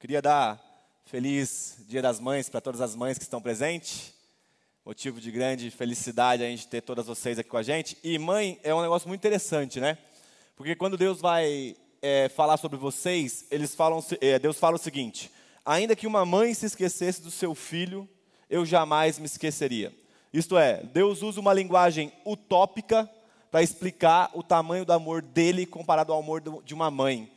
Queria dar feliz Dia das Mães para todas as mães que estão presentes. Motivo de grande felicidade a gente ter todas vocês aqui com a gente. E mãe é um negócio muito interessante, né? Porque quando Deus vai é, falar sobre vocês, eles falam, é, Deus fala o seguinte: ainda que uma mãe se esquecesse do seu filho, eu jamais me esqueceria. Isto é, Deus usa uma linguagem utópica para explicar o tamanho do amor dele comparado ao amor de uma mãe.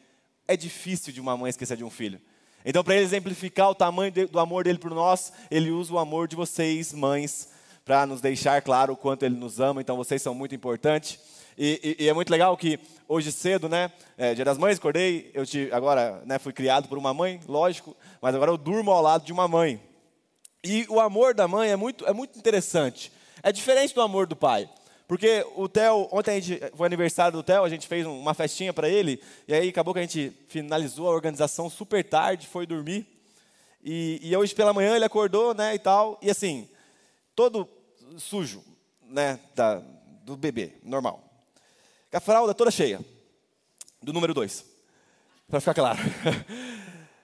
É difícil de uma mãe esquecer de um filho. Então, para ele exemplificar o tamanho do amor dele por nós, ele usa o amor de vocês, mães, para nos deixar claro o quanto ele nos ama. Então, vocês são muito importantes. E, e, e, é muito legal que hoje cedo, né, é, Dia das Mães, acordei, eu te, agora né, fui criado por uma mãe, lógico, mas agora eu durmo ao lado de uma mãe. E o amor da mãe é muito, é muito interessante. É diferente do amor do pai. Porque o Theo, ontem a gente, foi aniversário do Theo, a gente fez uma festinha para ele, e aí acabou que a gente finalizou a organização super tarde, foi dormir. E, e hoje pela manhã ele acordou, né, e tal, e assim, todo sujo, né, da, do bebê, normal. A fralda toda cheia, do número 2, para ficar claro.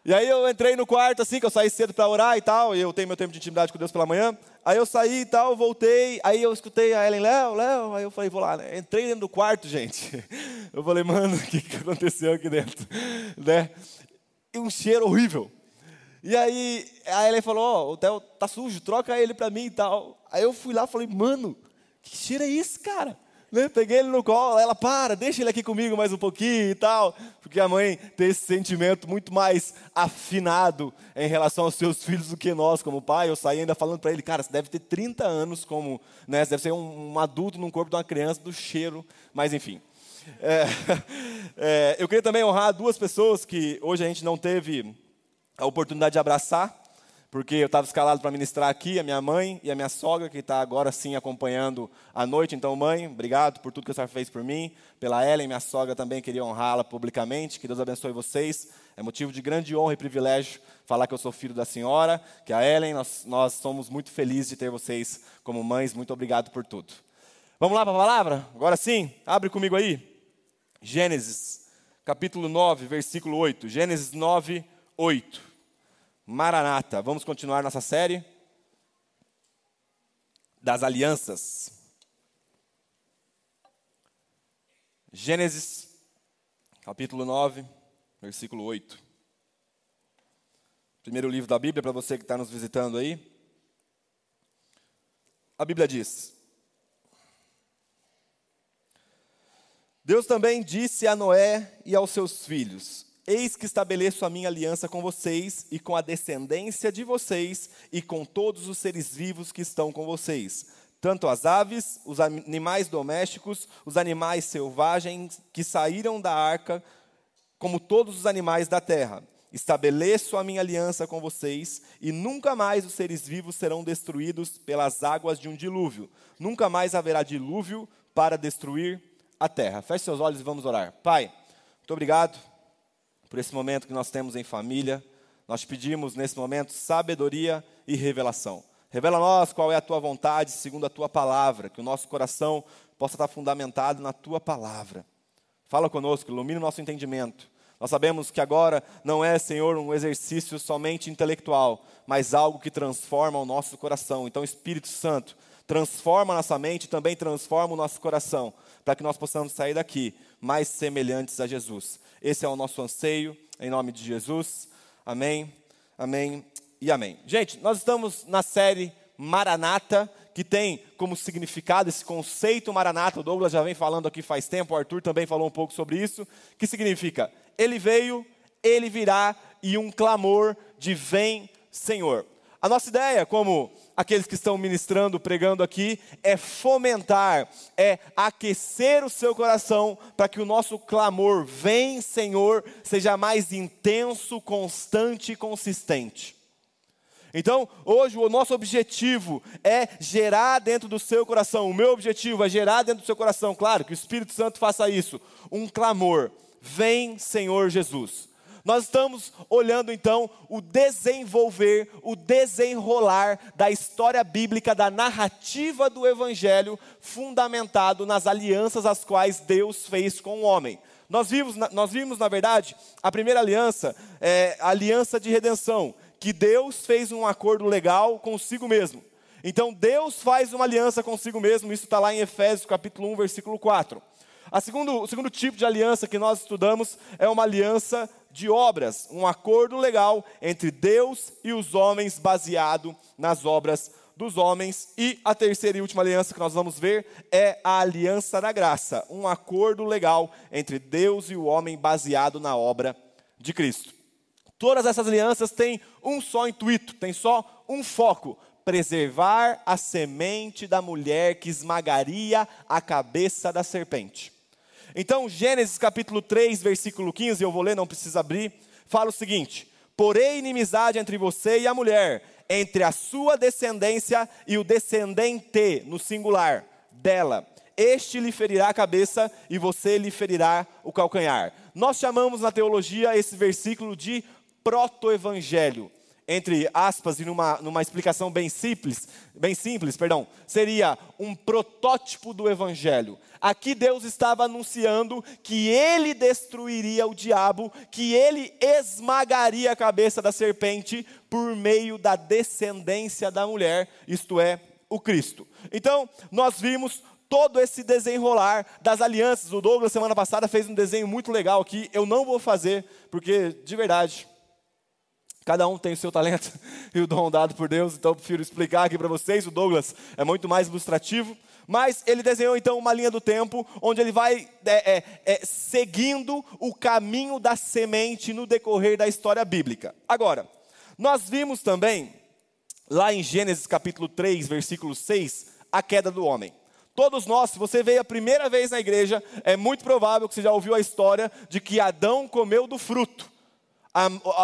E aí eu entrei no quarto, assim, que eu saí cedo para orar e tal, e eu tenho meu tempo de intimidade com Deus pela manhã. Aí eu saí e tal, voltei, aí eu escutei a Ellen, Léo, Léo, aí eu falei, vou lá. Né? Entrei dentro do quarto, gente. Eu falei, mano, o que, que aconteceu aqui dentro? Né? E um cheiro horrível. E aí a Ellen falou, ó, oh, o Theo tá sujo, troca ele para mim e tal. Aí eu fui lá e falei, mano, que cheiro é esse, cara? Né? Peguei ele no colo, ela, para, deixa ele aqui comigo mais um pouquinho e tal. Porque a mãe tem esse sentimento muito mais afinado em relação aos seus filhos do que nós, como pai. Eu saí ainda falando para ele, cara, você deve ter 30 anos como, né? Você deve ser um, um adulto num corpo de uma criança, do cheiro, mas enfim. É, é, eu queria também honrar duas pessoas que hoje a gente não teve a oportunidade de abraçar porque eu estava escalado para ministrar aqui, a minha mãe e a minha sogra, que está agora sim acompanhando a noite. Então, mãe, obrigado por tudo que a senhora fez por mim, pela Ellen, minha sogra também queria honrá-la publicamente. Que Deus abençoe vocês. É motivo de grande honra e privilégio falar que eu sou filho da senhora, que a Ellen, nós, nós somos muito felizes de ter vocês como mães. Muito obrigado por tudo. Vamos lá para a palavra? Agora sim, abre comigo aí. Gênesis, capítulo 9, versículo 8. Gênesis 9, 8. Maranata. Vamos continuar nossa série das alianças. Gênesis, capítulo 9, versículo 8. Primeiro livro da Bíblia, para você que está nos visitando aí. A Bíblia diz: Deus também disse a Noé e aos seus filhos: Eis que estabeleço a minha aliança com vocês e com a descendência de vocês e com todos os seres vivos que estão com vocês, tanto as aves, os animais domésticos, os animais selvagens que saíram da arca, como todos os animais da terra. Estabeleço a minha aliança com vocês, e nunca mais os seres vivos serão destruídos pelas águas de um dilúvio. Nunca mais haverá dilúvio para destruir a terra. Feche seus olhos e vamos orar. Pai, muito obrigado por esse momento que nós temos em família. Nós pedimos nesse momento sabedoria e revelação. Revela a nós qual é a tua vontade segundo a tua palavra, que o nosso coração possa estar fundamentado na tua palavra. Fala conosco, ilumina o nosso entendimento. Nós sabemos que agora não é, Senhor, um exercício somente intelectual, mas algo que transforma o nosso coração. Então, Espírito Santo, transforma a nossa mente e também transforma o nosso coração, para que nós possamos sair daqui mais semelhantes a Jesus. Esse é o nosso anseio, em nome de Jesus. Amém, amém e amém. Gente, nós estamos na série Maranata, que tem como significado esse conceito Maranata. O Douglas já vem falando aqui faz tempo, o Arthur também falou um pouco sobre isso. Que significa? Ele veio, ele virá e um clamor de vem, Senhor. A nossa ideia, como aqueles que estão ministrando, pregando aqui, é fomentar, é aquecer o seu coração para que o nosso clamor, vem Senhor, seja mais intenso, constante e consistente. Então, hoje o nosso objetivo é gerar dentro do seu coração, o meu objetivo é gerar dentro do seu coração, claro, que o Espírito Santo faça isso, um clamor: Vem, Senhor Jesus. Nós estamos olhando então o desenvolver, o desenrolar da história bíblica, da narrativa do Evangelho, fundamentado nas alianças as quais Deus fez com o homem. Nós vimos, nós vimos na verdade, a primeira aliança, é, a aliança de redenção, que Deus fez um acordo legal consigo mesmo. Então Deus faz uma aliança consigo mesmo, isso está lá em Efésios capítulo 1, versículo 4. A segundo, o segundo tipo de aliança que nós estudamos é uma aliança de obras, um acordo legal entre Deus e os homens baseado nas obras dos homens. E a terceira e última aliança que nós vamos ver é a aliança da graça, um acordo legal entre Deus e o homem baseado na obra de Cristo. Todas essas alianças têm um só intuito, têm só um foco: preservar a semente da mulher que esmagaria a cabeça da serpente. Então, Gênesis capítulo 3, versículo 15, eu vou ler, não precisa abrir, fala o seguinte: Porém, inimizade entre você e a mulher, entre a sua descendência e o descendente, no singular, dela. Este lhe ferirá a cabeça e você lhe ferirá o calcanhar. Nós chamamos na teologia esse versículo de proto-evangelho entre aspas e numa, numa explicação bem simples, bem simples, perdão, seria um protótipo do evangelho. Aqui Deus estava anunciando que ele destruiria o diabo, que ele esmagaria a cabeça da serpente por meio da descendência da mulher, isto é, o Cristo. Então, nós vimos todo esse desenrolar das alianças. O Douglas, semana passada, fez um desenho muito legal aqui. Eu não vou fazer, porque, de verdade, Cada um tem o seu talento e o dom dado por Deus, então eu prefiro explicar aqui para vocês. O Douglas é muito mais ilustrativo, mas ele desenhou então uma linha do tempo onde ele vai é, é, é, seguindo o caminho da semente no decorrer da história bíblica. Agora, nós vimos também, lá em Gênesis capítulo 3, versículo 6, a queda do homem. Todos nós, se você veio a primeira vez na igreja, é muito provável que você já ouviu a história de que Adão comeu do fruto.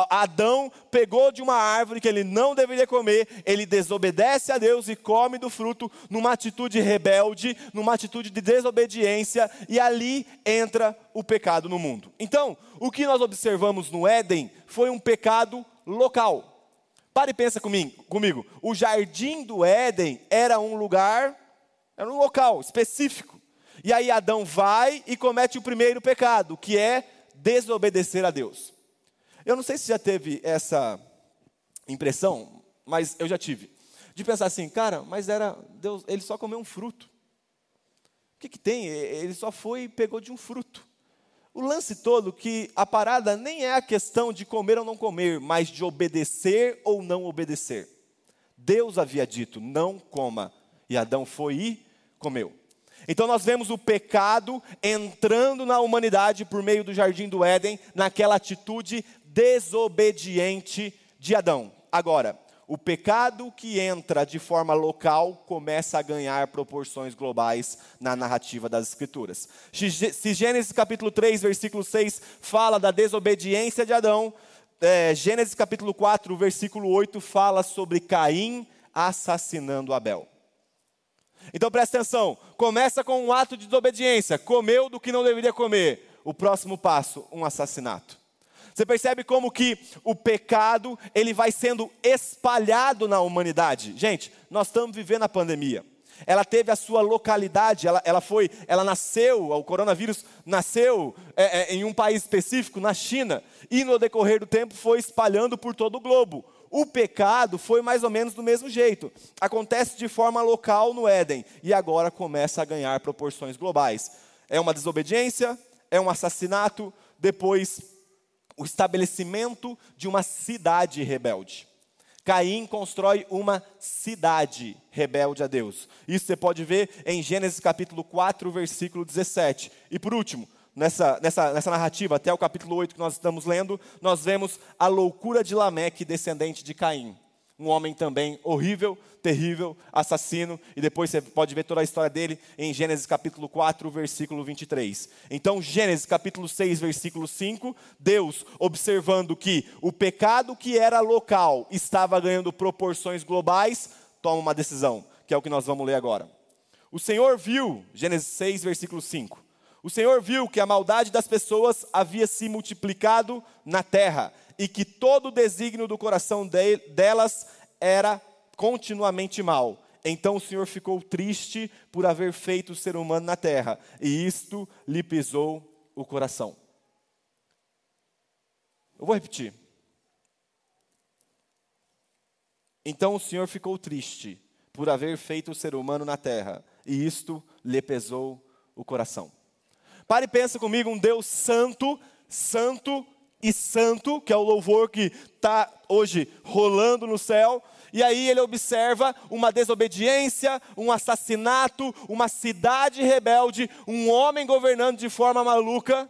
Adão pegou de uma árvore que ele não deveria comer, ele desobedece a Deus e come do fruto numa atitude rebelde, numa atitude de desobediência, e ali entra o pecado no mundo. Então, o que nós observamos no Éden foi um pecado local. Pare e pensa comigo. O jardim do Éden era um lugar, era um local específico. E aí Adão vai e comete o primeiro pecado, que é desobedecer a Deus. Eu não sei se já teve essa impressão, mas eu já tive. De pensar assim, cara, mas era Deus, ele só comeu um fruto. O que, que tem? Ele só foi e pegou de um fruto. O lance todo que a parada nem é a questão de comer ou não comer, mas de obedecer ou não obedecer. Deus havia dito: não coma. E Adão foi e comeu. Então nós vemos o pecado entrando na humanidade por meio do jardim do Éden, naquela atitude desobediente de Adão. Agora, o pecado que entra de forma local começa a ganhar proporções globais na narrativa das Escrituras. Se Gênesis capítulo 3, versículo 6 fala da desobediência de Adão, é, Gênesis capítulo 4, versículo 8 fala sobre Caim assassinando Abel. Então presta atenção, começa com um ato de desobediência, comeu do que não deveria comer. O próximo passo, um assassinato. Você percebe como que o pecado, ele vai sendo espalhado na humanidade. Gente, nós estamos vivendo a pandemia. Ela teve a sua localidade, ela, ela foi, ela nasceu, o coronavírus nasceu é, é, em um país específico, na China, e no decorrer do tempo foi espalhando por todo o globo. O pecado foi mais ou menos do mesmo jeito. Acontece de forma local no Éden e agora começa a ganhar proporções globais. É uma desobediência, é um assassinato, depois o estabelecimento de uma cidade rebelde. Caim constrói uma cidade rebelde a Deus. Isso você pode ver em Gênesis capítulo 4, versículo 17. E por último, nessa, nessa, nessa narrativa, até o capítulo 8 que nós estamos lendo, nós vemos a loucura de Lameque, descendente de Caim um homem também horrível, terrível, assassino, e depois você pode ver toda a história dele em Gênesis capítulo 4, versículo 23. Então, Gênesis capítulo 6, versículo 5, Deus, observando que o pecado que era local estava ganhando proporções globais, toma uma decisão, que é o que nós vamos ler agora. O Senhor viu, Gênesis 6, versículo 5. O Senhor viu que a maldade das pessoas havia se multiplicado na terra e que todo o desígnio do coração de, delas era continuamente mal. Então o Senhor ficou triste por haver feito o ser humano na terra, e isto lhe pesou o coração. Eu vou repetir. Então o Senhor ficou triste por haver feito o ser humano na terra, e isto lhe pesou o coração. Pare e pensa comigo, um Deus santo, santo e santo, que é o louvor que está hoje rolando no céu, e aí ele observa uma desobediência, um assassinato, uma cidade rebelde, um homem governando de forma maluca,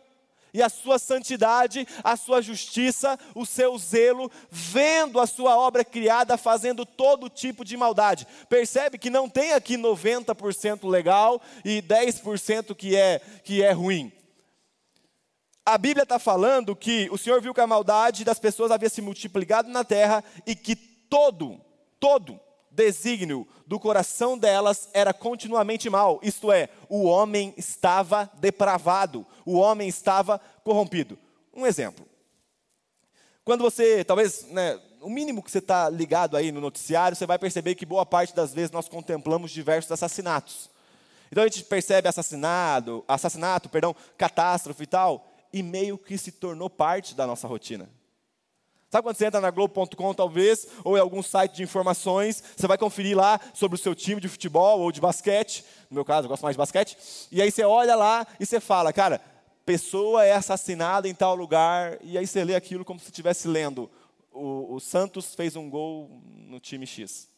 e a sua santidade, a sua justiça, o seu zelo, vendo a sua obra criada fazendo todo tipo de maldade. Percebe que não tem aqui 90% legal e 10% que é, que é ruim. A Bíblia está falando que o Senhor viu que a maldade das pessoas havia se multiplicado na terra e que todo, todo desígnio do coração delas era continuamente mal, isto é, o homem estava depravado, o homem estava corrompido. Um exemplo. Quando você, talvez, né, o mínimo que você está ligado aí no noticiário, você vai perceber que boa parte das vezes nós contemplamos diversos assassinatos. Então a gente percebe assassinado, assassinato, perdão, catástrofe e tal, e meio que se tornou parte da nossa rotina. Sabe quando você entra na Globo.com, talvez, ou em algum site de informações, você vai conferir lá sobre o seu time de futebol ou de basquete, no meu caso, eu gosto mais de basquete, e aí você olha lá e você fala, cara, pessoa é assassinada em tal lugar, e aí você lê aquilo como se estivesse lendo, o, o Santos fez um gol no time X.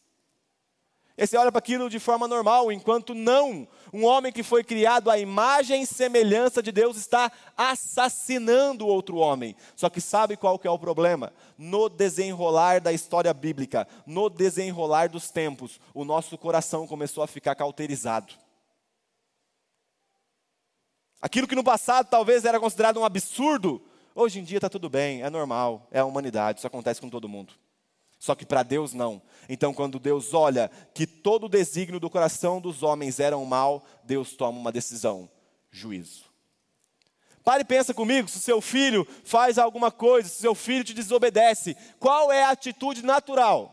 E você olha para aquilo de forma normal, enquanto não, um homem que foi criado à imagem e semelhança de Deus está assassinando outro homem. Só que sabe qual que é o problema? No desenrolar da história bíblica, no desenrolar dos tempos, o nosso coração começou a ficar cauterizado. Aquilo que no passado talvez era considerado um absurdo, hoje em dia está tudo bem, é normal, é a humanidade, isso acontece com todo mundo. Só que para Deus não. Então, quando Deus olha que todo o desígnio do coração dos homens era um mal, Deus toma uma decisão: juízo. Pare e pensa comigo, se seu filho faz alguma coisa, se seu filho te desobedece, qual é a atitude natural?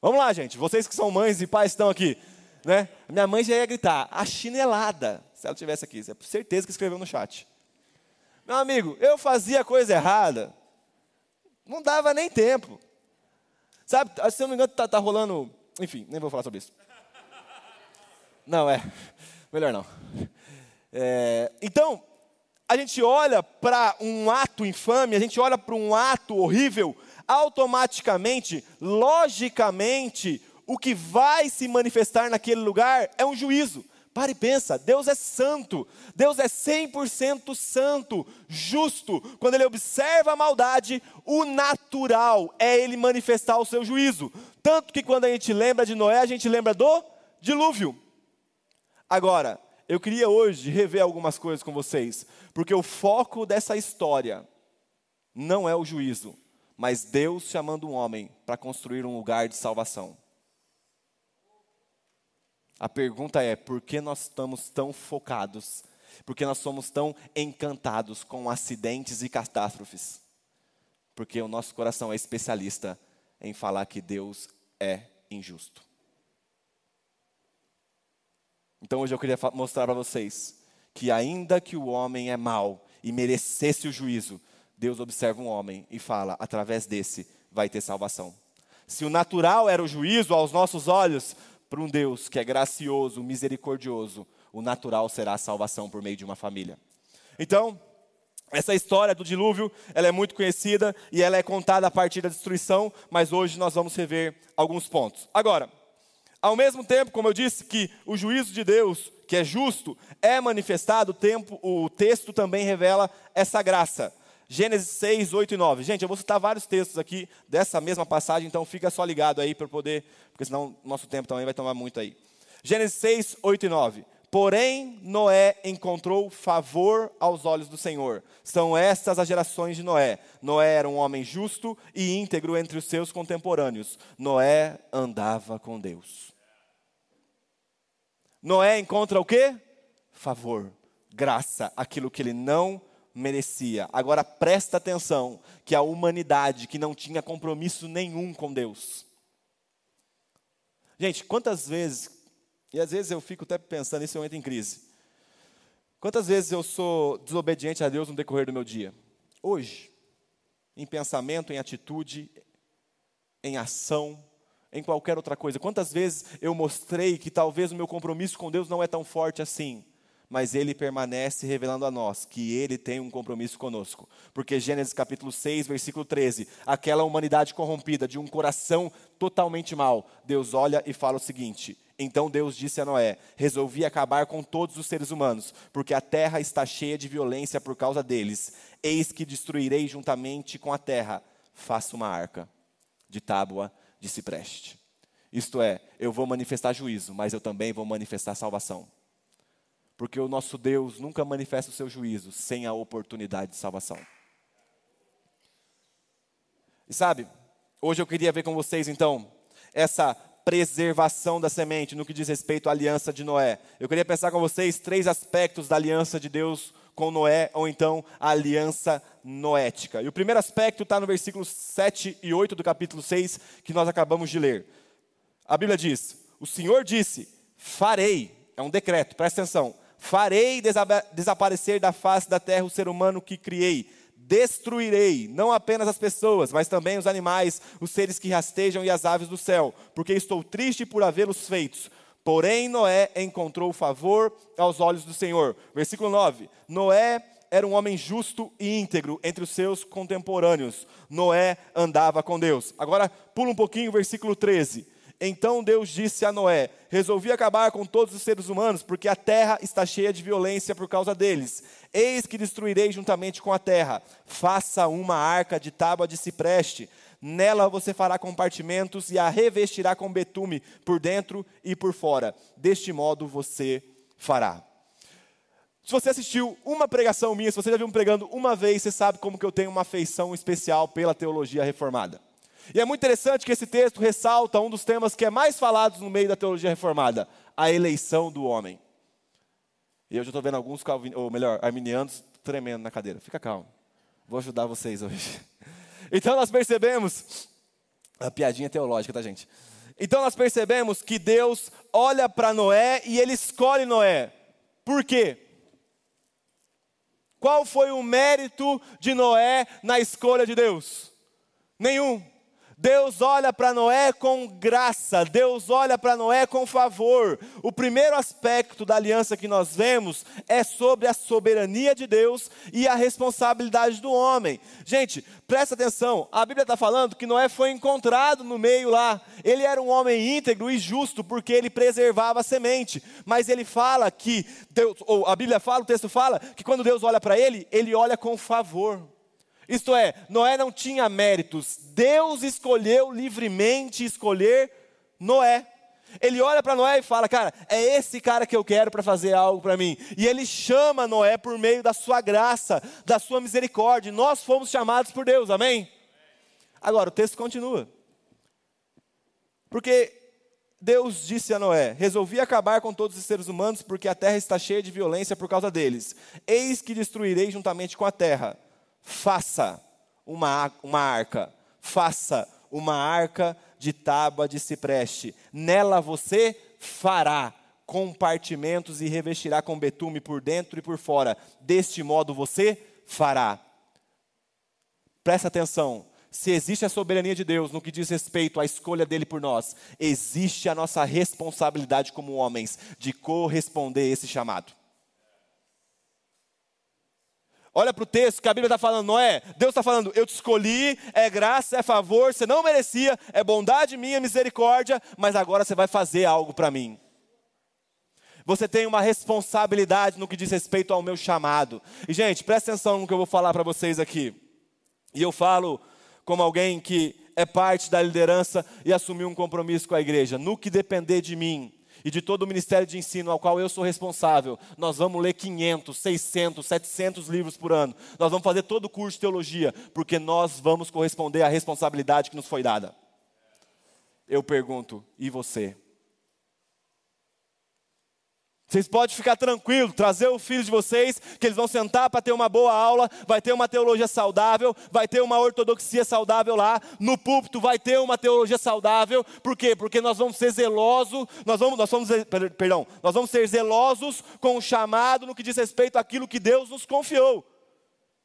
Vamos lá, gente, vocês que são mães e pais estão aqui, né? Minha mãe já ia gritar, a chinelada, se ela tivesse aqui, é certeza que escreveu no chat. Meu amigo, eu fazia coisa errada, não dava nem tempo. Sabe, se eu não me engano, está tá rolando. Enfim, nem vou falar sobre isso. Não, é. Melhor não. É, então, a gente olha para um ato infame, a gente olha para um ato horrível, automaticamente, logicamente, o que vai se manifestar naquele lugar é um juízo. Para e pensa, Deus é santo, Deus é 100% santo, justo. Quando Ele observa a maldade, o natural é Ele manifestar o seu juízo. Tanto que quando a gente lembra de Noé, a gente lembra do dilúvio. Agora, eu queria hoje rever algumas coisas com vocês, porque o foco dessa história não é o juízo, mas Deus chamando um homem para construir um lugar de salvação. A pergunta é: por que nós estamos tão focados? Por que nós somos tão encantados com acidentes e catástrofes? Porque o nosso coração é especialista em falar que Deus é injusto. Então hoje eu queria mostrar para vocês que, ainda que o homem é mau e merecesse o juízo, Deus observa um homem e fala: através desse vai ter salvação. Se o natural era o juízo aos nossos olhos, para um Deus que é gracioso, misericordioso, o natural será a salvação por meio de uma família. Então, essa história do dilúvio, ela é muito conhecida e ela é contada a partir da destruição, mas hoje nós vamos rever alguns pontos. Agora, ao mesmo tempo, como eu disse que o juízo de Deus, que é justo, é manifestado, o, tempo, o texto também revela essa graça. Gênesis 6, 8 e 9. Gente, eu vou citar vários textos aqui dessa mesma passagem, então fica só ligado aí para poder, porque senão nosso tempo também vai tomar muito aí. Gênesis 6, 8 e 9. Porém, Noé encontrou favor aos olhos do Senhor. São estas as gerações de Noé. Noé era um homem justo e íntegro entre os seus contemporâneos. Noé andava com Deus. Noé encontra o quê? Favor, graça, aquilo que ele não merecia. Agora presta atenção que a humanidade que não tinha compromisso nenhum com Deus. Gente, quantas vezes, e às vezes eu fico até pensando, isso eu entro em crise. Quantas vezes eu sou desobediente a Deus no decorrer do meu dia? Hoje, em pensamento, em atitude, em ação, em qualquer outra coisa. Quantas vezes eu mostrei que talvez o meu compromisso com Deus não é tão forte assim, mas ele permanece revelando a nós que ele tem um compromisso conosco. Porque Gênesis capítulo 6, versículo 13, aquela humanidade corrompida, de um coração totalmente mau, Deus olha e fala o seguinte: então Deus disse a Noé: Resolvi acabar com todos os seres humanos, porque a terra está cheia de violência por causa deles. Eis que destruirei juntamente com a terra. Faça uma arca de tábua de cipreste. Isto é, eu vou manifestar juízo, mas eu também vou manifestar salvação. Porque o nosso Deus nunca manifesta o seu juízo sem a oportunidade de salvação. E sabe, hoje eu queria ver com vocês então essa preservação da semente no que diz respeito à aliança de Noé. Eu queria pensar com vocês três aspectos da aliança de Deus com Noé, ou então a aliança noética. E o primeiro aspecto está no versículos 7 e 8 do capítulo 6, que nós acabamos de ler. A Bíblia diz: O Senhor disse: Farei, é um decreto, presta atenção, farei desaparecer da face da terra o ser humano que criei destruirei não apenas as pessoas, mas também os animais, os seres que rastejam e as aves do céu, porque estou triste por havê-los feitos. Porém, Noé encontrou favor aos olhos do Senhor. Versículo 9: Noé era um homem justo e íntegro entre os seus contemporâneos. Noé andava com Deus. Agora, pula um pouquinho, versículo 13. Então Deus disse a Noé: Resolvi acabar com todos os seres humanos, porque a terra está cheia de violência por causa deles. Eis que destruirei juntamente com a terra. Faça uma arca de tábua de cipreste. Nela você fará compartimentos e a revestirá com betume por dentro e por fora. Deste modo você fará. Se você assistiu uma pregação minha, se você já viu me pregando uma vez, você sabe como que eu tenho uma afeição especial pela teologia reformada. E é muito interessante que esse texto ressalta um dos temas que é mais falados no meio da teologia reformada: a eleição do homem. E eu já estou vendo alguns, ou melhor, arminianos tremendo na cadeira. Fica calmo. Vou ajudar vocês hoje. Então nós percebemos, a piadinha teológica, tá, gente? Então nós percebemos que Deus olha para Noé e ele escolhe Noé. Por quê? Qual foi o mérito de Noé na escolha de Deus? Nenhum. Deus olha para Noé com graça, Deus olha para Noé com favor. O primeiro aspecto da aliança que nós vemos é sobre a soberania de Deus e a responsabilidade do homem. Gente, presta atenção, a Bíblia está falando que Noé foi encontrado no meio lá. Ele era um homem íntegro e justo porque ele preservava a semente. Mas ele fala que, Deus, ou a Bíblia fala, o texto fala, que quando Deus olha para ele, ele olha com favor. Isto é, Noé não tinha méritos. Deus escolheu livremente escolher Noé. Ele olha para Noé e fala: Cara, é esse cara que eu quero para fazer algo para mim. E ele chama Noé por meio da sua graça, da sua misericórdia. Nós fomos chamados por Deus, amém? Agora, o texto continua. Porque Deus disse a Noé: Resolvi acabar com todos os seres humanos, porque a terra está cheia de violência por causa deles. Eis que destruirei juntamente com a terra faça uma, uma arca, faça uma arca de tábua de cipreste. Nela você fará compartimentos e revestirá com betume por dentro e por fora. Deste modo você fará. Presta atenção. Se existe a soberania de Deus no que diz respeito à escolha dele por nós, existe a nossa responsabilidade como homens de corresponder a esse chamado. Olha para o texto que a Bíblia está falando, não é? Deus está falando, eu te escolhi, é graça, é favor, você não merecia, é bondade minha, misericórdia, mas agora você vai fazer algo para mim. Você tem uma responsabilidade no que diz respeito ao meu chamado. E, gente, presta atenção no que eu vou falar para vocês aqui. E eu falo como alguém que é parte da liderança e assumiu um compromisso com a igreja. No que depender de mim, e de todo o ministério de ensino ao qual eu sou responsável, nós vamos ler 500, 600, 700 livros por ano. Nós vamos fazer todo o curso de teologia, porque nós vamos corresponder à responsabilidade que nos foi dada. Eu pergunto, e você? Vocês podem ficar tranquilos, trazer o filho de vocês, que eles vão sentar para ter uma boa aula, vai ter uma teologia saudável, vai ter uma ortodoxia saudável lá, no púlpito vai ter uma teologia saudável. Por quê? Porque nós vamos ser zelosos, nós vamos, nós vamos, perdão, nós vamos ser zelosos com o chamado no que diz respeito àquilo que Deus nos confiou.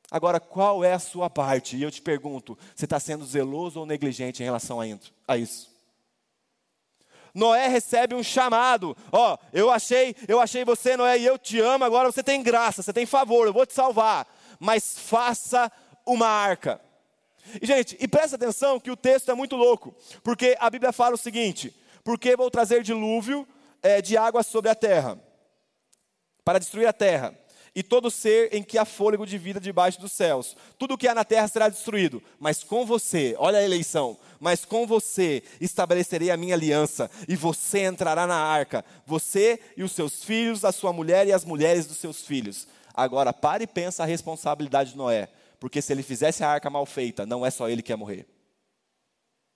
Agora, qual é a sua parte? E eu te pergunto, você está sendo zeloso ou negligente em relação a isso? Noé recebe um chamado. Ó, oh, eu achei, eu achei você, Noé, e eu te amo, agora você tem graça, você tem favor, eu vou te salvar. Mas faça uma arca. E, gente, e presta atenção que o texto é muito louco, porque a Bíblia fala o seguinte: porque vou trazer dilúvio é, de água sobre a terra, para destruir a terra e todo ser em que há fôlego de vida debaixo dos céus. Tudo o que há na terra será destruído, mas com você, olha a eleição, mas com você estabelecerei a minha aliança, e você entrará na arca, você e os seus filhos, a sua mulher e as mulheres dos seus filhos. Agora, pare e pensa a responsabilidade de Noé, porque se ele fizesse a arca mal feita, não é só ele que ia morrer,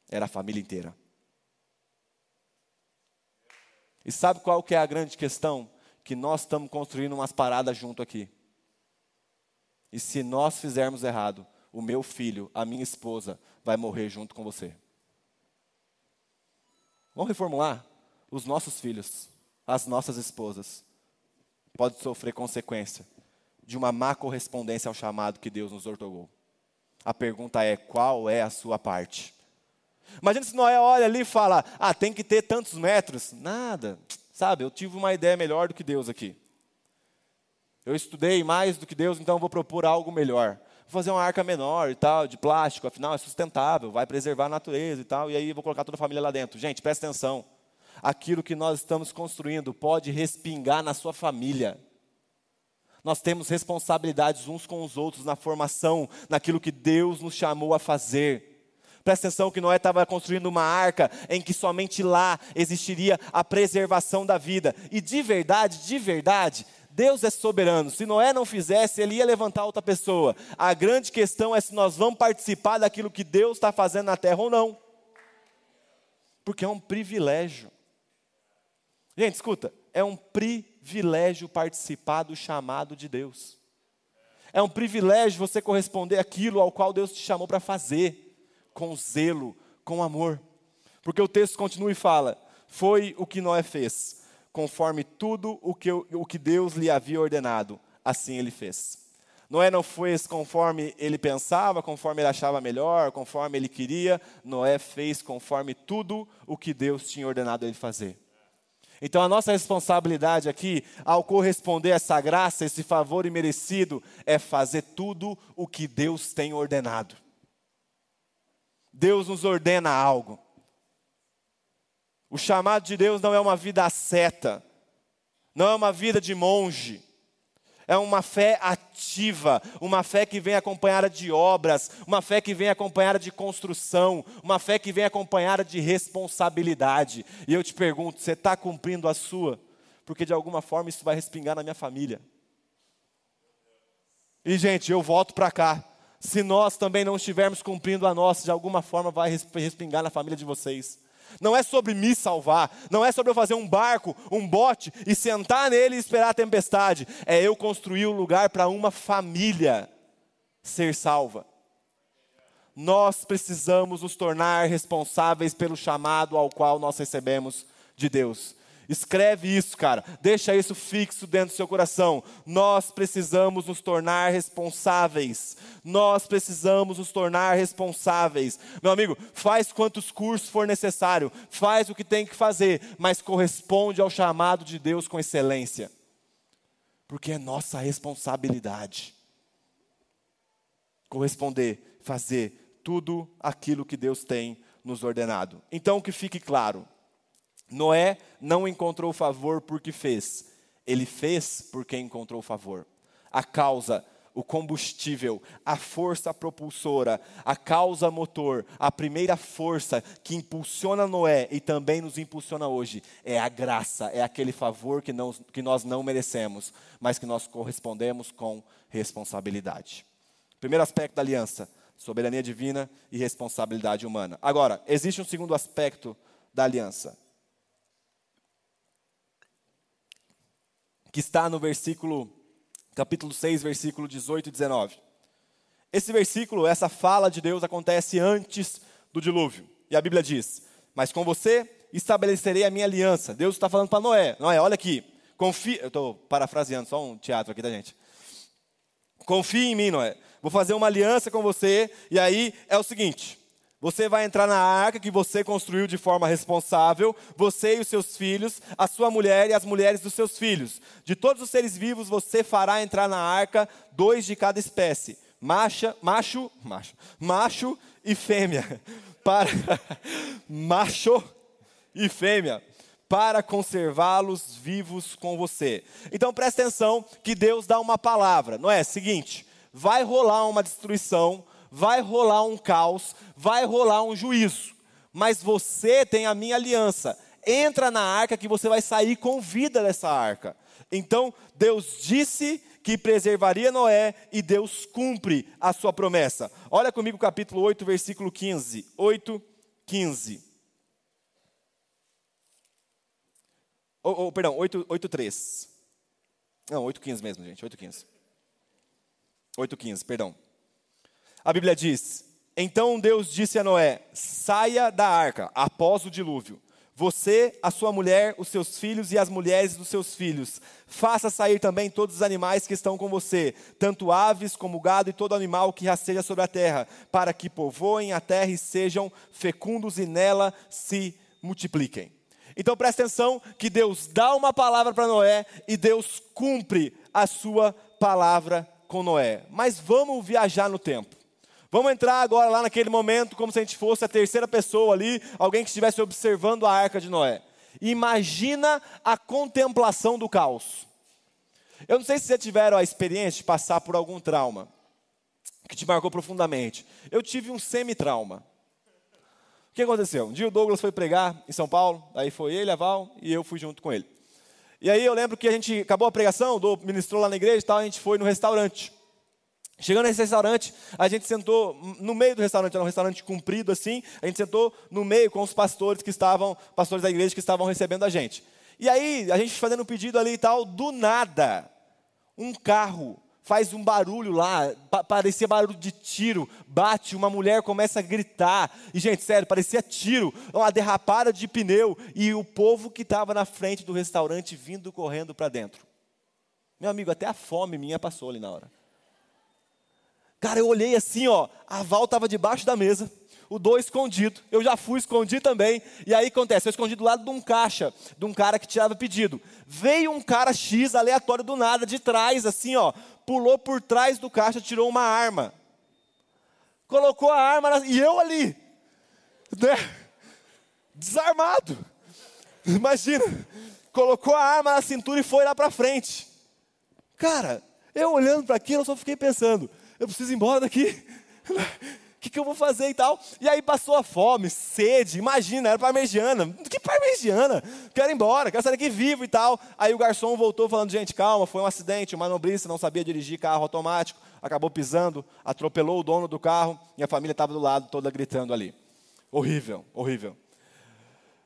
era a família inteira. E sabe qual que é a grande questão? Que nós estamos construindo umas paradas junto aqui. E se nós fizermos errado, o meu filho, a minha esposa, vai morrer junto com você. Vamos reformular? Os nossos filhos, as nossas esposas, podem sofrer consequência de uma má correspondência ao chamado que Deus nos otorgou. A pergunta é: qual é a sua parte? Imagina se Noé olha ali e fala: ah, tem que ter tantos metros. Nada. Sabe, eu tive uma ideia melhor do que Deus aqui. Eu estudei mais do que Deus, então vou propor algo melhor. Vou fazer uma arca menor e tal, de plástico, afinal é sustentável, vai preservar a natureza e tal, e aí vou colocar toda a família lá dentro. Gente, presta atenção. Aquilo que nós estamos construindo pode respingar na sua família. Nós temos responsabilidades uns com os outros na formação, naquilo que Deus nos chamou a fazer. Presta atenção que Noé estava construindo uma arca em que somente lá existiria a preservação da vida. E de verdade, de verdade, Deus é soberano. Se Noé não fizesse, ele ia levantar outra pessoa. A grande questão é se nós vamos participar daquilo que Deus está fazendo na terra ou não. Porque é um privilégio. Gente, escuta, é um privilégio participar do chamado de Deus. É um privilégio você corresponder aquilo ao qual Deus te chamou para fazer com zelo, com amor. Porque o texto continua e fala: Foi o que Noé fez, conforme tudo o que, o que Deus lhe havia ordenado, assim ele fez. Noé não fez conforme ele pensava, conforme ele achava melhor, conforme ele queria. Noé fez conforme tudo o que Deus tinha ordenado ele fazer. Então a nossa responsabilidade aqui, ao corresponder a essa graça, esse favor imerecido, é fazer tudo o que Deus tem ordenado. Deus nos ordena algo. O chamado de Deus não é uma vida seta, não é uma vida de monge, é uma fé ativa, uma fé que vem acompanhada de obras, uma fé que vem acompanhada de construção, uma fé que vem acompanhada de responsabilidade. E eu te pergunto: você está cumprindo a sua? Porque de alguma forma isso vai respingar na minha família. E, gente, eu volto para cá se nós também não estivermos cumprindo a nossa, de alguma forma vai respingar na família de vocês. Não é sobre me salvar, não é sobre eu fazer um barco, um bote e sentar nele e esperar a tempestade. É eu construir o um lugar para uma família ser salva. Nós precisamos nos tornar responsáveis pelo chamado ao qual nós recebemos de Deus. Escreve isso, cara. Deixa isso fixo dentro do seu coração. Nós precisamos nos tornar responsáveis. Nós precisamos nos tornar responsáveis. Meu amigo, faz quantos cursos for necessário, faz o que tem que fazer, mas corresponde ao chamado de Deus com excelência. Porque é nossa responsabilidade corresponder, fazer tudo aquilo que Deus tem nos ordenado. Então, que fique claro, Noé não encontrou favor porque fez, ele fez porque encontrou favor. A causa, o combustível, a força propulsora, a causa motor, a primeira força que impulsiona Noé e também nos impulsiona hoje é a graça, é aquele favor que, não, que nós não merecemos, mas que nós correspondemos com responsabilidade. Primeiro aspecto da aliança: soberania divina e responsabilidade humana. Agora, existe um segundo aspecto da aliança que está no versículo, capítulo 6, versículo 18 e 19. Esse versículo, essa fala de Deus acontece antes do dilúvio. E a Bíblia diz: Mas com você estabelecerei a minha aliança. Deus está falando para Noé: Noé, olha aqui, confia. Eu estou parafraseando, só um teatro aqui da gente. Confie em mim, Noé. Vou fazer uma aliança com você. E aí é o seguinte: você vai entrar na arca que você construiu de forma responsável, você e os seus filhos, a sua mulher e as mulheres dos seus filhos. De todos os seres vivos, você fará entrar na arca dois de cada espécie, macha, macho, macho, macho e fêmea, para macho e fêmea, para conservá-los vivos com você. Então presta atenção que Deus dá uma palavra, não é? Seguinte, vai rolar uma destruição vai rolar um caos, vai rolar um juízo. Mas você tem a minha aliança. Entra na arca que você vai sair com vida dessa arca. Então, Deus disse que preservaria Noé e Deus cumpre a sua promessa. Olha comigo capítulo 8, versículo 15. 8, 15. Oh, oh, perdão, 8, 8, 3. Não, 8, 15 mesmo, gente, 8, 15. 8, 15, perdão. A Bíblia diz: Então Deus disse a Noé: Saia da arca após o dilúvio. Você, a sua mulher, os seus filhos e as mulheres dos seus filhos. Faça sair também todos os animais que estão com você, tanto aves como gado e todo animal que rasteja sobre a terra, para que povoem a terra e sejam fecundos e nela se multipliquem. Então presta atenção que Deus dá uma palavra para Noé e Deus cumpre a sua palavra com Noé. Mas vamos viajar no tempo. Vamos entrar agora lá naquele momento, como se a gente fosse a terceira pessoa ali, alguém que estivesse observando a arca de Noé. Imagina a contemplação do caos. Eu não sei se já tiveram a experiência de passar por algum trauma que te marcou profundamente. Eu tive um semi-trauma. O que aconteceu? Um dia o Douglas foi pregar em São Paulo, aí foi ele, a Val, e eu fui junto com ele. E aí eu lembro que a gente acabou a pregação, o ministrou lá na igreja e tal, a gente foi no restaurante. Chegando nesse restaurante, a gente sentou no meio do restaurante, era um restaurante comprido assim, a gente sentou no meio com os pastores que estavam, pastores da igreja que estavam recebendo a gente. E aí, a gente fazendo um pedido ali e tal, do nada, um carro faz um barulho lá, parecia barulho de tiro, bate, uma mulher começa a gritar, e gente, sério, parecia tiro, uma derrapada de pneu, e o povo que estava na frente do restaurante vindo correndo para dentro. Meu amigo, até a fome minha passou ali na hora. Cara, eu olhei assim, ó, a Val estava debaixo da mesa, o do escondido, eu já fui escondido também, e aí acontece, eu escondi do lado de um caixa, de um cara que tirava pedido. Veio um cara X aleatório do nada, de trás, assim, ó, pulou por trás do caixa, tirou uma arma. Colocou a arma, na, e eu ali, né, desarmado. Imagina, colocou a arma na cintura e foi lá para frente. Cara, eu olhando para aquilo, eu só fiquei pensando, eu preciso ir embora daqui. O que, que eu vou fazer e tal? E aí passou a fome, sede, imagina, era parmegiana. Que parmegiana? Quero ir embora, quero sair daqui vivo e tal. Aí o garçom voltou falando, gente, calma, foi um acidente, uma manobrista não sabia dirigir carro automático, acabou pisando, atropelou o dono do carro e a família estava do lado, toda gritando ali. Horrível, horrível.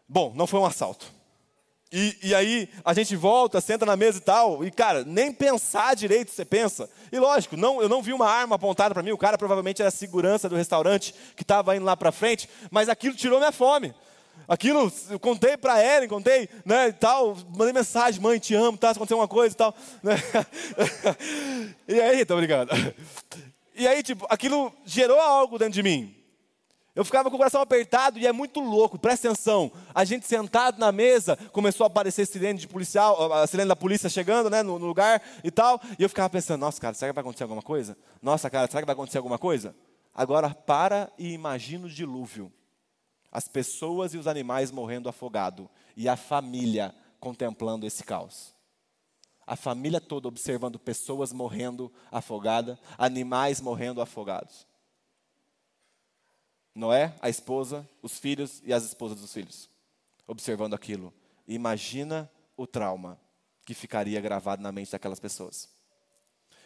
Bom, não foi um assalto. E, e, aí a gente volta, senta na mesa e tal, e cara, nem pensar direito você pensa. E lógico, não, eu não vi uma arma apontada para mim, o cara provavelmente era a segurança do restaurante que estava indo lá para frente, mas aquilo tirou minha fome. Aquilo, eu contei para ela, contei, né, e tal, mandei mensagem, mãe, te amo, tá, se acontecer uma coisa e tal. Né? e aí, tá obrigado. E aí, tipo, aquilo gerou algo dentro de mim. Eu ficava com o coração apertado e é muito louco, presta atenção. A gente sentado na mesa, começou a aparecer sirene de policial, a sirene da polícia chegando né, no, no lugar e tal. E eu ficava pensando, nossa, cara, será que vai acontecer alguma coisa? Nossa, cara, será que vai acontecer alguma coisa? Agora para e imagina o dilúvio. As pessoas e os animais morrendo afogado. E a família contemplando esse caos. A família toda observando pessoas morrendo afogadas, animais morrendo afogados. Noé, a esposa, os filhos e as esposas dos filhos, observando aquilo. Imagina o trauma que ficaria gravado na mente daquelas pessoas.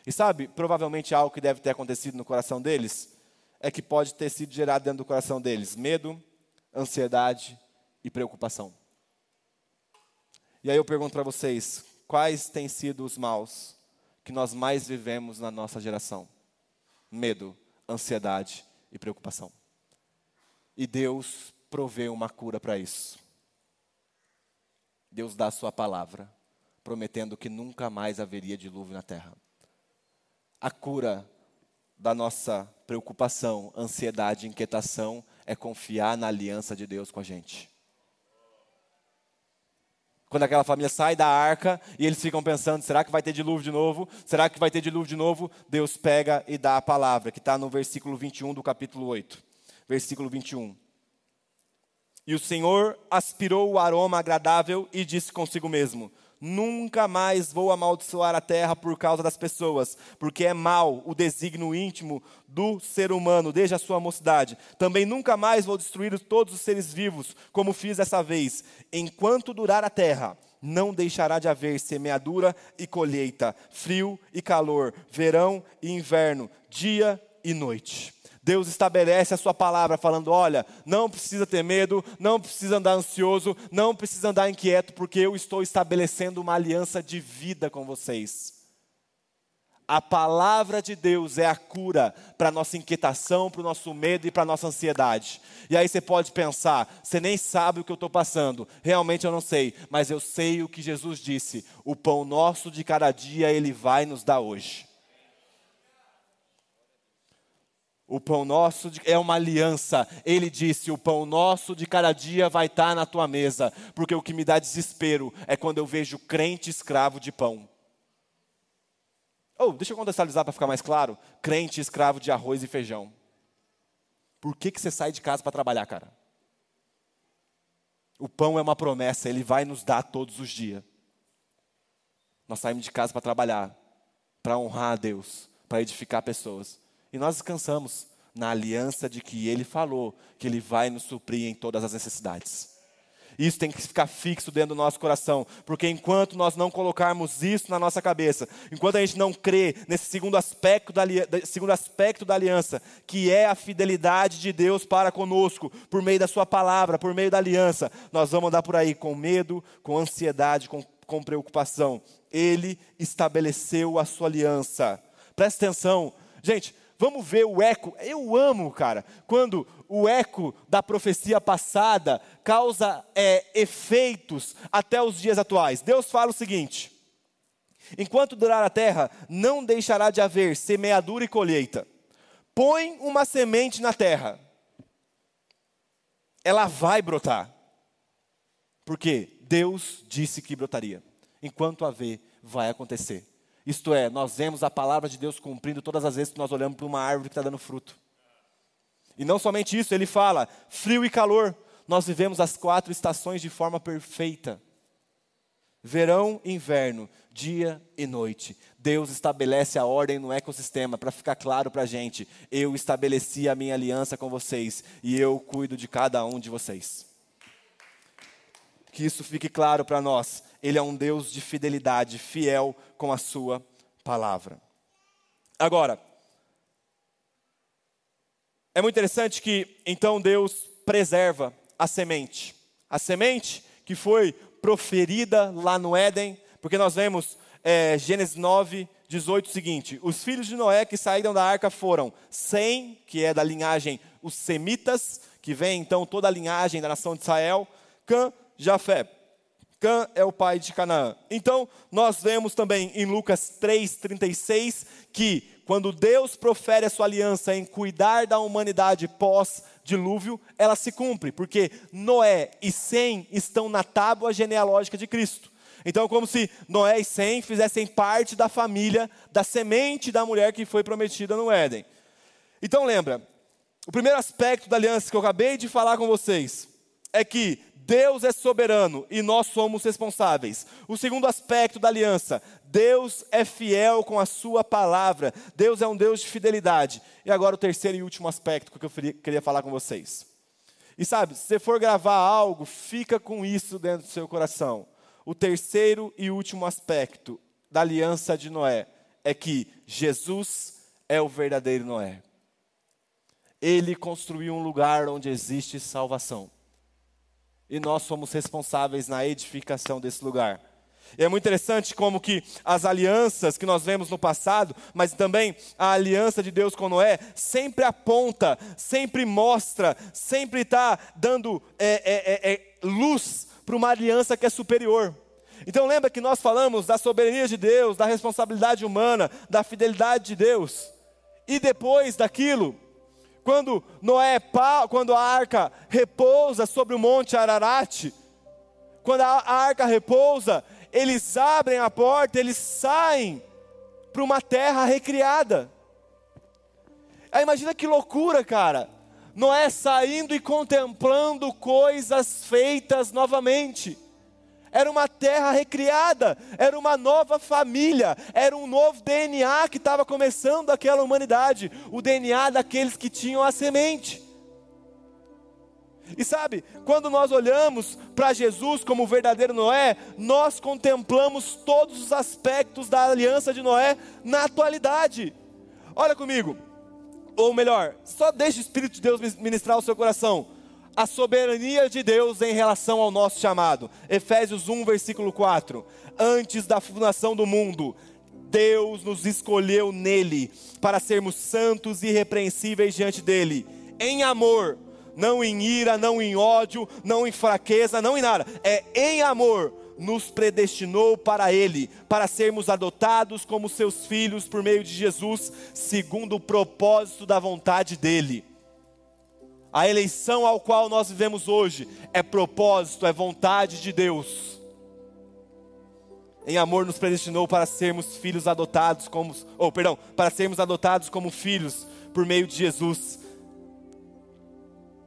E sabe, provavelmente algo que deve ter acontecido no coração deles é que pode ter sido gerado dentro do coração deles medo, ansiedade e preocupação. E aí eu pergunto para vocês, quais têm sido os maus que nós mais vivemos na nossa geração? Medo, ansiedade e preocupação. E Deus provê uma cura para isso. Deus dá a sua palavra, prometendo que nunca mais haveria dilúvio na terra. A cura da nossa preocupação, ansiedade, inquietação é confiar na aliança de Deus com a gente. Quando aquela família sai da arca e eles ficam pensando: será que vai ter dilúvio de novo? Será que vai ter dilúvio de novo? Deus pega e dá a palavra, que está no versículo 21 do capítulo 8. Versículo 21. E o Senhor aspirou o aroma agradável e disse consigo mesmo: Nunca mais vou amaldiçoar a terra por causa das pessoas, porque é mal o desígnio íntimo do ser humano desde a sua mocidade. Também nunca mais vou destruir todos os seres vivos, como fiz dessa vez. Enquanto durar a terra, não deixará de haver semeadura e colheita, frio e calor, verão e inverno, dia e noite. Deus estabelece a sua palavra falando: olha, não precisa ter medo, não precisa andar ansioso, não precisa andar inquieto, porque eu estou estabelecendo uma aliança de vida com vocês. A palavra de Deus é a cura para a nossa inquietação, para o nosso medo e para a nossa ansiedade. E aí você pode pensar: você nem sabe o que eu estou passando. Realmente eu não sei, mas eu sei o que Jesus disse: o pão nosso de cada dia Ele vai nos dar hoje. O pão nosso é uma aliança. Ele disse: O pão nosso de cada dia vai estar na tua mesa. Porque o que me dá desespero é quando eu vejo crente escravo de pão. Oh, deixa eu contextualizar para ficar mais claro. Crente escravo de arroz e feijão. Por que, que você sai de casa para trabalhar, cara? O pão é uma promessa, ele vai nos dar todos os dias. Nós saímos de casa para trabalhar, para honrar a Deus, para edificar pessoas. E nós descansamos na aliança de que Ele falou que Ele vai nos suprir em todas as necessidades. Isso tem que ficar fixo dentro do nosso coração, porque enquanto nós não colocarmos isso na nossa cabeça, enquanto a gente não crê nesse segundo aspecto da, segundo aspecto da aliança, que é a fidelidade de Deus para conosco, por meio da Sua palavra, por meio da aliança, nós vamos andar por aí com medo, com ansiedade, com, com preocupação. Ele estabeleceu a Sua aliança. Presta atenção, gente, Vamos ver o eco. Eu amo, cara, quando o eco da profecia passada causa é, efeitos até os dias atuais. Deus fala o seguinte: Enquanto durar a terra, não deixará de haver semeadura e colheita. Põe uma semente na terra, ela vai brotar. Porque Deus disse que brotaria. Enquanto haver, vai acontecer. Isto é, nós vemos a palavra de Deus cumprindo todas as vezes que nós olhamos para uma árvore que está dando fruto. E não somente isso, ele fala: frio e calor. Nós vivemos as quatro estações de forma perfeita: verão inverno, dia e noite. Deus estabelece a ordem no ecossistema para ficar claro para a gente: eu estabeleci a minha aliança com vocês e eu cuido de cada um de vocês. Que isso fique claro para nós. Ele é um Deus de fidelidade, fiel com a sua palavra. Agora, é muito interessante que então Deus preserva a semente. A semente que foi proferida lá no Éden, porque nós vemos é, Gênesis 9, 18 o seguinte: Os filhos de Noé que saíram da arca foram Sem, que é da linhagem os semitas, que vem então toda a linhagem da nação de Israel, Cã, Jafé. Cã é o pai de Canaã. Então, nós vemos também em Lucas 3,36 que quando Deus profere a sua aliança em cuidar da humanidade pós-dilúvio, ela se cumpre, porque Noé e Sem estão na tábua genealógica de Cristo. Então, é como se Noé e Sem fizessem parte da família, da semente da mulher que foi prometida no Éden. Então, lembra, o primeiro aspecto da aliança que eu acabei de falar com vocês é que Deus é soberano e nós somos responsáveis. O segundo aspecto da aliança, Deus é fiel com a sua palavra. Deus é um Deus de fidelidade. E agora o terceiro e último aspecto que eu queria falar com vocês. E sabe, se você for gravar algo, fica com isso dentro do seu coração. O terceiro e último aspecto da aliança de Noé é que Jesus é o verdadeiro Noé. Ele construiu um lugar onde existe salvação e nós somos responsáveis na edificação desse lugar. E é muito interessante como que as alianças que nós vemos no passado, mas também a aliança de Deus com Noé, sempre aponta, sempre mostra, sempre está dando é, é, é, é luz para uma aliança que é superior. Então lembra que nós falamos da soberania de Deus, da responsabilidade humana, da fidelidade de Deus. E depois daquilo, quando Noé, quando a arca repousa sobre o monte Ararat, quando a arca repousa, eles abrem a porta, eles saem para uma terra recriada. Aí imagina que loucura, cara. Noé saindo e contemplando coisas feitas novamente. Era uma terra recriada, era uma nova família, era um novo DNA que estava começando aquela humanidade, o DNA daqueles que tinham a semente. E sabe, quando nós olhamos para Jesus como o verdadeiro Noé, nós contemplamos todos os aspectos da aliança de Noé na atualidade. Olha comigo, ou melhor, só deixe o Espírito de Deus ministrar o seu coração. A soberania de Deus em relação ao nosso chamado. Efésios 1, versículo 4. Antes da fundação do mundo, Deus nos escolheu nele para sermos santos e irrepreensíveis diante dele, em amor não em ira, não em ódio, não em fraqueza, não em nada. É em amor nos predestinou para Ele, para sermos adotados como seus filhos por meio de Jesus, segundo o propósito da vontade dEle. A eleição ao qual nós vivemos hoje é propósito, é vontade de Deus. Em amor nos predestinou para sermos filhos adotados como, ou perdão, para sermos adotados como filhos por meio de Jesus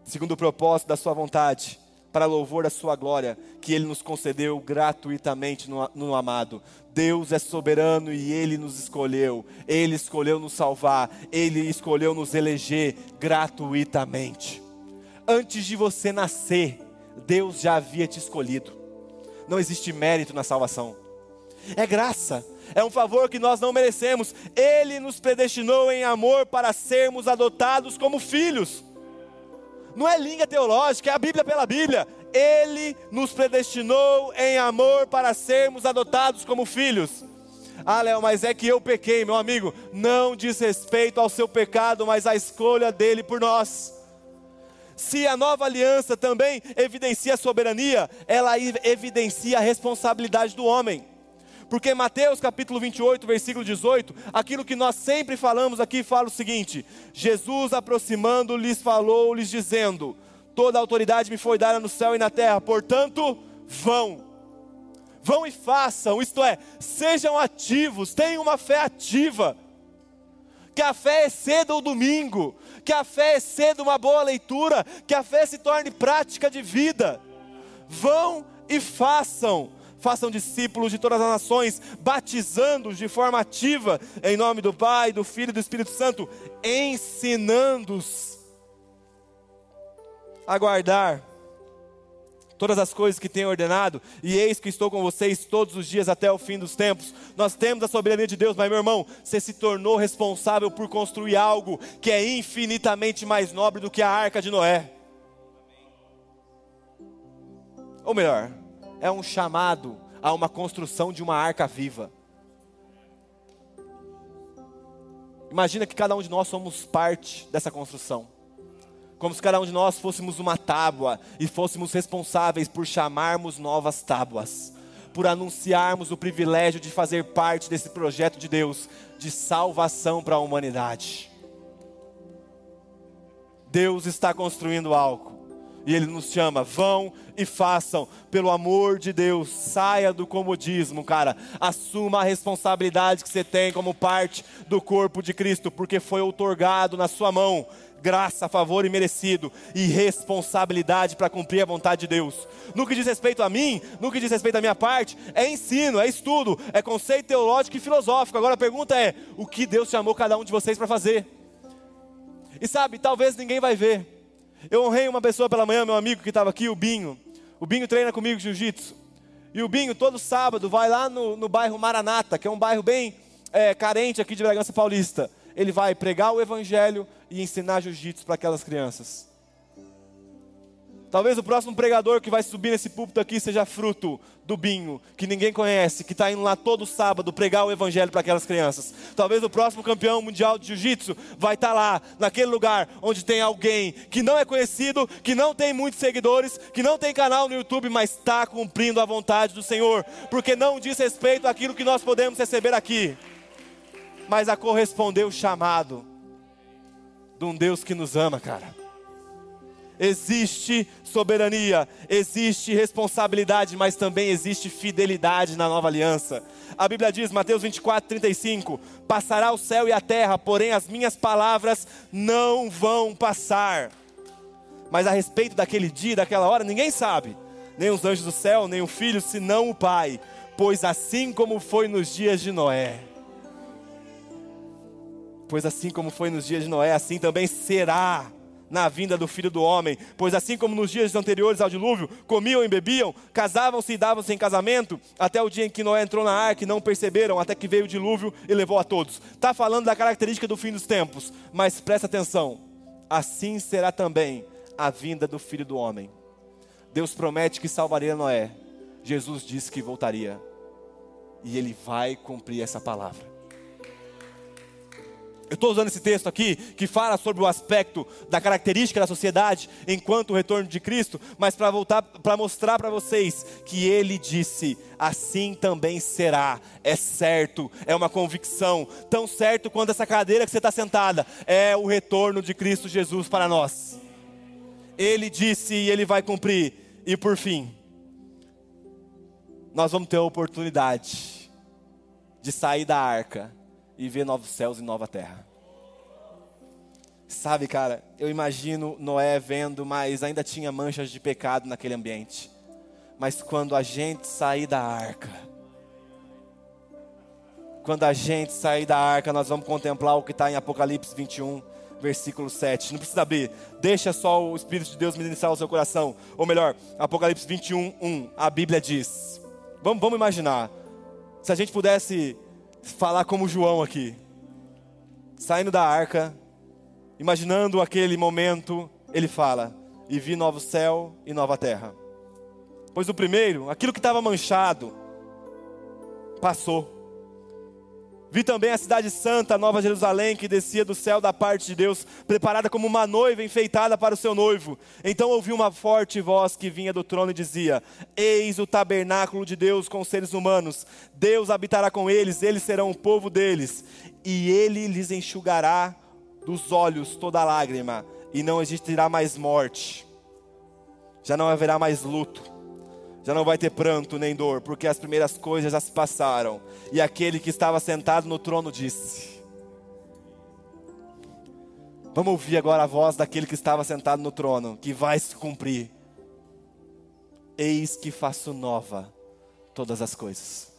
segundo o propósito da Sua vontade, para louvor da Sua glória, que Ele nos concedeu gratuitamente no, no amado. Deus é soberano e Ele nos escolheu, Ele escolheu nos salvar, Ele escolheu nos eleger gratuitamente. Antes de você nascer, Deus já havia te escolhido. Não existe mérito na salvação, é graça, é um favor que nós não merecemos. Ele nos predestinou em amor para sermos adotados como filhos. Não é língua teológica, é a Bíblia pela Bíblia. Ele nos predestinou em amor para sermos adotados como filhos. Ah, Léo, mas é que eu pequei, meu amigo. Não diz respeito ao seu pecado, mas à escolha dele por nós. Se a nova aliança também evidencia a soberania, ela evidencia a responsabilidade do homem. Porque Mateus capítulo 28, versículo 18, aquilo que nós sempre falamos aqui, fala o seguinte: Jesus aproximando lhes falou, lhes dizendo: Toda autoridade me foi dada no céu e na terra, portanto, vão. Vão e façam, isto é, sejam ativos, tenham uma fé ativa. Que a fé exceda o domingo, que a fé exceda uma boa leitura, que a fé se torne prática de vida. Vão e façam façam discípulos de todas as nações, batizando-os de forma ativa, em nome do Pai, do Filho e do Espírito Santo, ensinando-os a guardar todas as coisas que tenho ordenado, e eis que estou com vocês todos os dias até o fim dos tempos. Nós temos a soberania de Deus, mas meu irmão, você se tornou responsável por construir algo que é infinitamente mais nobre do que a arca de Noé. Ou melhor, é um chamado a uma construção de uma arca viva. Imagina que cada um de nós somos parte dessa construção. Como se cada um de nós fôssemos uma tábua e fôssemos responsáveis por chamarmos novas tábuas, por anunciarmos o privilégio de fazer parte desse projeto de Deus de salvação para a humanidade. Deus está construindo algo. E Ele nos chama, vão e façam, pelo amor de Deus, saia do comodismo, cara. Assuma a responsabilidade que você tem como parte do corpo de Cristo, porque foi outorgado na sua mão graça, favor e merecido, e responsabilidade para cumprir a vontade de Deus. No que diz respeito a mim, no que diz respeito à minha parte, é ensino, é estudo, é conceito teológico e filosófico. Agora a pergunta é: o que Deus chamou cada um de vocês para fazer? E sabe, talvez ninguém vai ver, eu honrei uma pessoa pela manhã, meu amigo que estava aqui, o Binho. O Binho treina comigo jiu-jitsu. E o Binho, todo sábado, vai lá no, no bairro Maranata, que é um bairro bem é, carente aqui de Bragança Paulista. Ele vai pregar o evangelho e ensinar jiu-jitsu para aquelas crianças. Talvez o próximo pregador que vai subir nesse púlpito aqui seja fruto do Binho, que ninguém conhece, que está indo lá todo sábado pregar o evangelho para aquelas crianças. Talvez o próximo campeão mundial de jiu-jitsu vai estar tá lá, naquele lugar onde tem alguém que não é conhecido, que não tem muitos seguidores, que não tem canal no YouTube, mas está cumprindo a vontade do Senhor, porque não diz respeito àquilo que nós podemos receber aqui, mas a corresponder o chamado de um Deus que nos ama, cara existe soberania, existe responsabilidade, mas também existe fidelidade na nova aliança. A Bíblia diz, Mateus 24, 35: Passará o céu e a terra, porém as minhas palavras não vão passar. Mas a respeito daquele dia, daquela hora, ninguém sabe, nem os anjos do céu, nem o filho, senão o Pai, pois assim como foi nos dias de Noé. Pois assim como foi nos dias de Noé, assim também será na vinda do filho do homem. Pois assim como nos dias anteriores ao dilúvio, comiam e bebiam, casavam-se e davam-se em casamento, até o dia em que Noé entrou na arca e não perceberam, até que veio o dilúvio e levou a todos. Está falando da característica do fim dos tempos, mas presta atenção: assim será também a vinda do filho do homem. Deus promete que salvaria Noé. Jesus disse que voltaria. E ele vai cumprir essa palavra. Eu estou usando esse texto aqui que fala sobre o aspecto da característica da sociedade enquanto o retorno de Cristo, mas para voltar para mostrar para vocês que ele disse: assim também será. É certo, é uma convicção, tão certo quanto essa cadeira que você está sentada, é o retorno de Cristo Jesus para nós. Ele disse e ele vai cumprir. E por fim, nós vamos ter a oportunidade de sair da arca e ver novos céus e nova terra. Sabe, cara, eu imagino Noé vendo, mas ainda tinha manchas de pecado naquele ambiente. Mas quando a gente sair da arca, quando a gente sair da arca, nós vamos contemplar o que está em Apocalipse 21, versículo 7. Não precisa abrir, deixa só o Espírito de Deus ministrar o seu coração. Ou melhor, Apocalipse 21, 1, a Bíblia diz. Vamos, vamos imaginar, se a gente pudesse falar como João aqui, saindo da arca, imaginando aquele momento, ele fala: E vi novo céu e nova terra. Pois o primeiro, aquilo que estava manchado, passou. Vi também a cidade santa, Nova Jerusalém, que descia do céu da parte de Deus, preparada como uma noiva enfeitada para o seu noivo. Então ouvi uma forte voz que vinha do trono e dizia: Eis o tabernáculo de Deus com os seres humanos. Deus habitará com eles, eles serão o povo deles, e ele lhes enxugará dos olhos toda lágrima, e não existirá mais morte. Já não haverá mais luto já não vai ter pranto nem dor, porque as primeiras coisas já se passaram. E aquele que estava sentado no trono disse: Vamos ouvir agora a voz daquele que estava sentado no trono, que vai se cumprir. Eis que faço nova todas as coisas.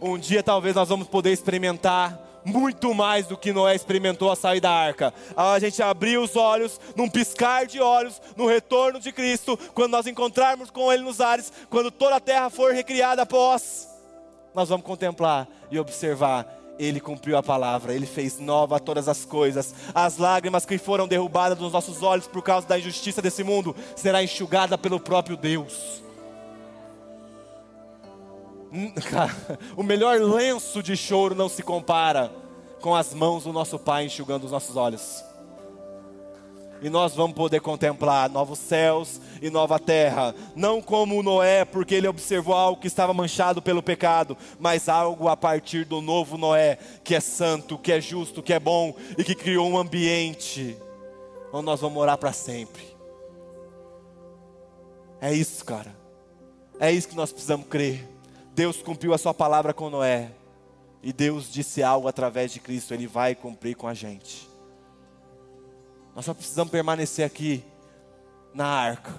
Um dia talvez nós vamos poder experimentar muito mais do que Noé experimentou a sair da arca. A gente abrir os olhos, num piscar de olhos, no retorno de Cristo, quando nós encontrarmos com Ele nos ares, quando toda a terra for recriada após, nós vamos contemplar e observar. Ele cumpriu a palavra, Ele fez nova todas as coisas. As lágrimas que foram derrubadas dos nossos olhos por causa da injustiça desse mundo será enxugada pelo próprio Deus. o melhor lenço de choro não se compara com as mãos do nosso Pai enxugando os nossos olhos. E nós vamos poder contemplar novos céus e nova terra, não como Noé, porque ele observou algo que estava manchado pelo pecado, mas algo a partir do novo Noé, que é santo, que é justo, que é bom e que criou um ambiente onde nós vamos morar para sempre. É isso, cara. É isso que nós precisamos crer. Deus cumpriu a sua palavra com Noé. E Deus disse algo através de Cristo, Ele vai cumprir com a gente. Nós só precisamos permanecer aqui na arca,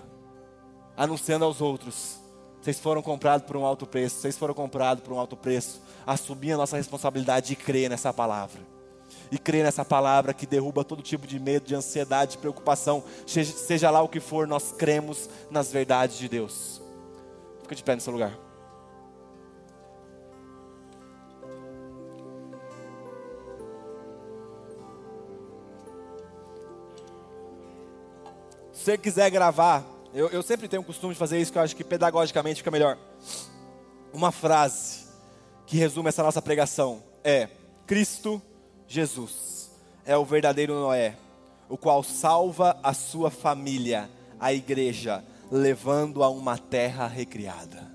anunciando aos outros. Vocês foram comprados por um alto preço, vocês foram comprados por um alto preço. Assumir a nossa responsabilidade de crer nessa palavra. E crer nessa palavra que derruba todo tipo de medo, de ansiedade, de preocupação, seja lá o que for, nós cremos nas verdades de Deus. Fica de pé no seu lugar. Você quiser gravar, eu, eu sempre tenho o costume de fazer isso, que eu acho que pedagogicamente fica melhor. Uma frase que resume essa nossa pregação é: Cristo Jesus é o verdadeiro Noé, o qual salva a sua família, a igreja, levando a uma terra recriada.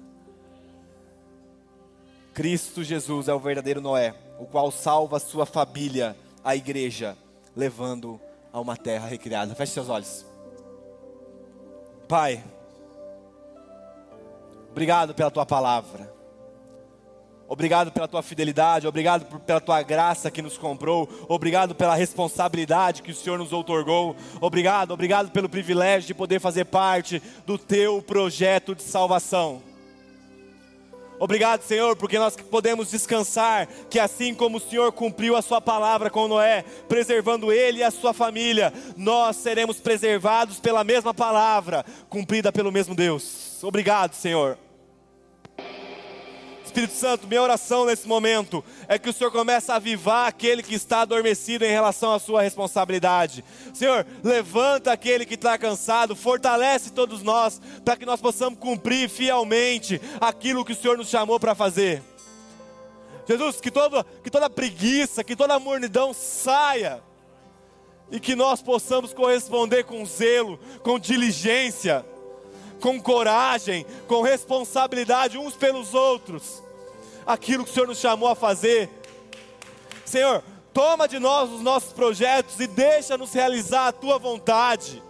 Cristo Jesus é o verdadeiro Noé, o qual salva a sua família, a igreja, levando a uma terra recriada. Feche seus olhos. Pai, obrigado pela tua palavra. Obrigado pela tua fidelidade, obrigado pela tua graça que nos comprou, obrigado pela responsabilidade que o Senhor nos outorgou, obrigado, obrigado pelo privilégio de poder fazer parte do teu projeto de salvação. Obrigado, Senhor, porque nós podemos descansar que assim como o Senhor cumpriu a sua palavra com Noé, preservando ele e a sua família, nós seremos preservados pela mesma palavra, cumprida pelo mesmo Deus. Obrigado, Senhor. Espírito Santo, minha oração nesse momento é que o Senhor comece a avivar aquele que está adormecido em relação à sua responsabilidade. Senhor, levanta aquele que está cansado, fortalece todos nós, para que nós possamos cumprir fielmente aquilo que o Senhor nos chamou para fazer. Jesus, que, todo, que toda preguiça, que toda mornidão saia, e que nós possamos corresponder com zelo, com diligência com coragem, com responsabilidade uns pelos outros, aquilo que o Senhor nos chamou a fazer. Senhor, toma de nós os nossos projetos e deixa-nos realizar a tua vontade.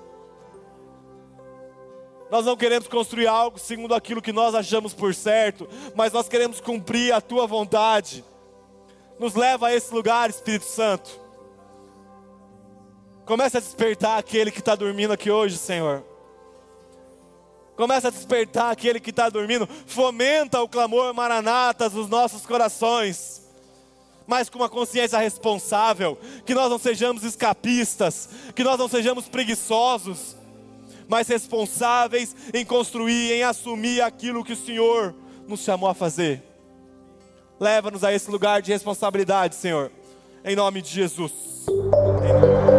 Nós não queremos construir algo segundo aquilo que nós achamos por certo, mas nós queremos cumprir a tua vontade. Nos leva a esse lugar, Espírito Santo. Comece a despertar aquele que está dormindo aqui hoje, Senhor. Começa a despertar aquele que está dormindo. Fomenta o clamor maranatas nos nossos corações. Mas com uma consciência responsável. Que nós não sejamos escapistas. Que nós não sejamos preguiçosos. Mas responsáveis em construir, em assumir aquilo que o Senhor nos chamou a fazer. Leva-nos a esse lugar de responsabilidade, Senhor. Em nome de Jesus. Nome